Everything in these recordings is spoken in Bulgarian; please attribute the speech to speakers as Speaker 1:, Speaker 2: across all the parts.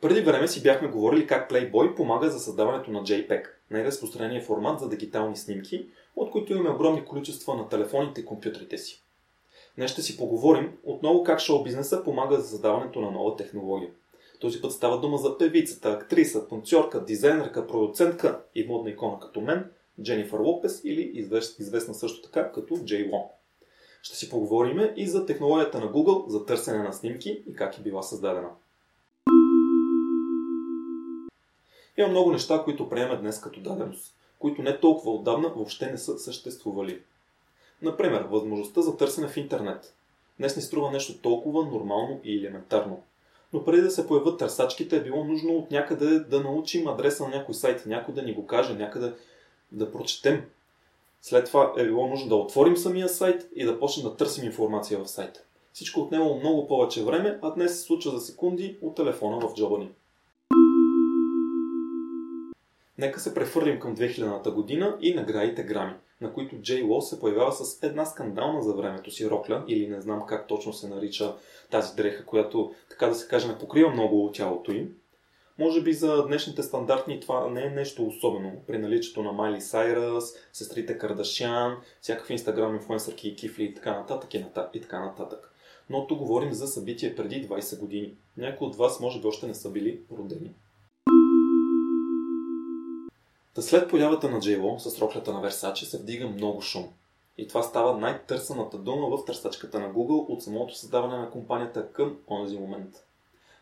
Speaker 1: Преди време си бяхме говорили как Playboy помага за създаването на JPEG, най-разпространения формат за дигитални снимки, от които имаме огромни количества на телефоните и компютрите си. Днес ще си поговорим отново как шоу бизнеса помага за създаването на нова технология. Този път става дума за певицата, актриса, танцорка, дизайнерка, продуцентка и модна икона като мен, Дженифър Лопес или известна също така като Джей Лонг. Ще си поговорим и за технологията на Google за търсене на снимки и как е била създадена. Има много неща, които приемаме днес като даденост, които не толкова отдавна въобще не са съществували. Например, възможността за търсене в интернет. Днес ни струва нещо толкова нормално и елементарно. Но преди да се появят търсачките е било нужно от някъде да научим адреса на някой сайт, някой да ни го каже, някъде да прочетем. След това е било нужно да отворим самия сайт и да почнем да търсим информация в сайта. Всичко отнемало много повече време, а днес се случва за секунди от телефона в джоба ни. Нека се прехвърлим към 2000-та година и наградите Грами, на които Джей Ло се появява с една скандална за времето си рокля, или не знам как точно се нарича тази дреха, която, така да се каже, не покрива много от тялото им. Може би за днешните стандартни това не е нещо особено. При наличието на Майли Сайрас, сестрите Кардашян, всякакви инстаграм инфлуенсърки и кифли и така нататък и, ната, и така нататък. Но тук говорим за събитие преди 20 години. Някои от вас може би още не са били родени. Та след появата на Джейло с роклята на Версаче се вдига много шум. И това става най-търсената дума в търсачката на Google от самото създаване на компанията към онзи момент.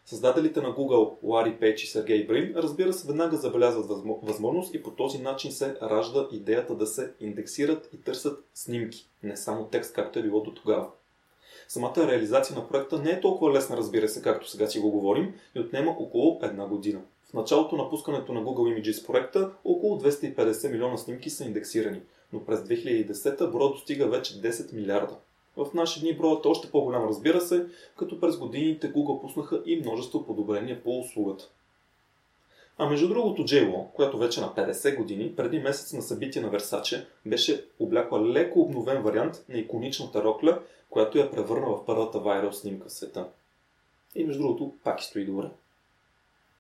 Speaker 1: Създателите на Google, Лари Пейдж и Сергей Брин, разбира се, веднага забелязват възможност и по този начин се ражда идеята да се индексират и търсят снимки, не само текст, както е било до тогава. Самата реализация на проекта не е толкова лесна, разбира се, както сега си го говорим, и отнема около една година. В началото на пускането на Google Images проекта около 250 милиона снимки са индексирани, но през 2010 броя достига вече 10 милиарда. В наши дни броят е още по-голям, разбира се, като през годините Google пуснаха и множество подобрения по услугата. А между другото, JLO, която вече на 50 години, преди месец на събитие на Versace, беше облякла леко обновен вариант на иконичната рокля, която я превърна в първата вайрал снимка в света. И между другото, пак и стои добре.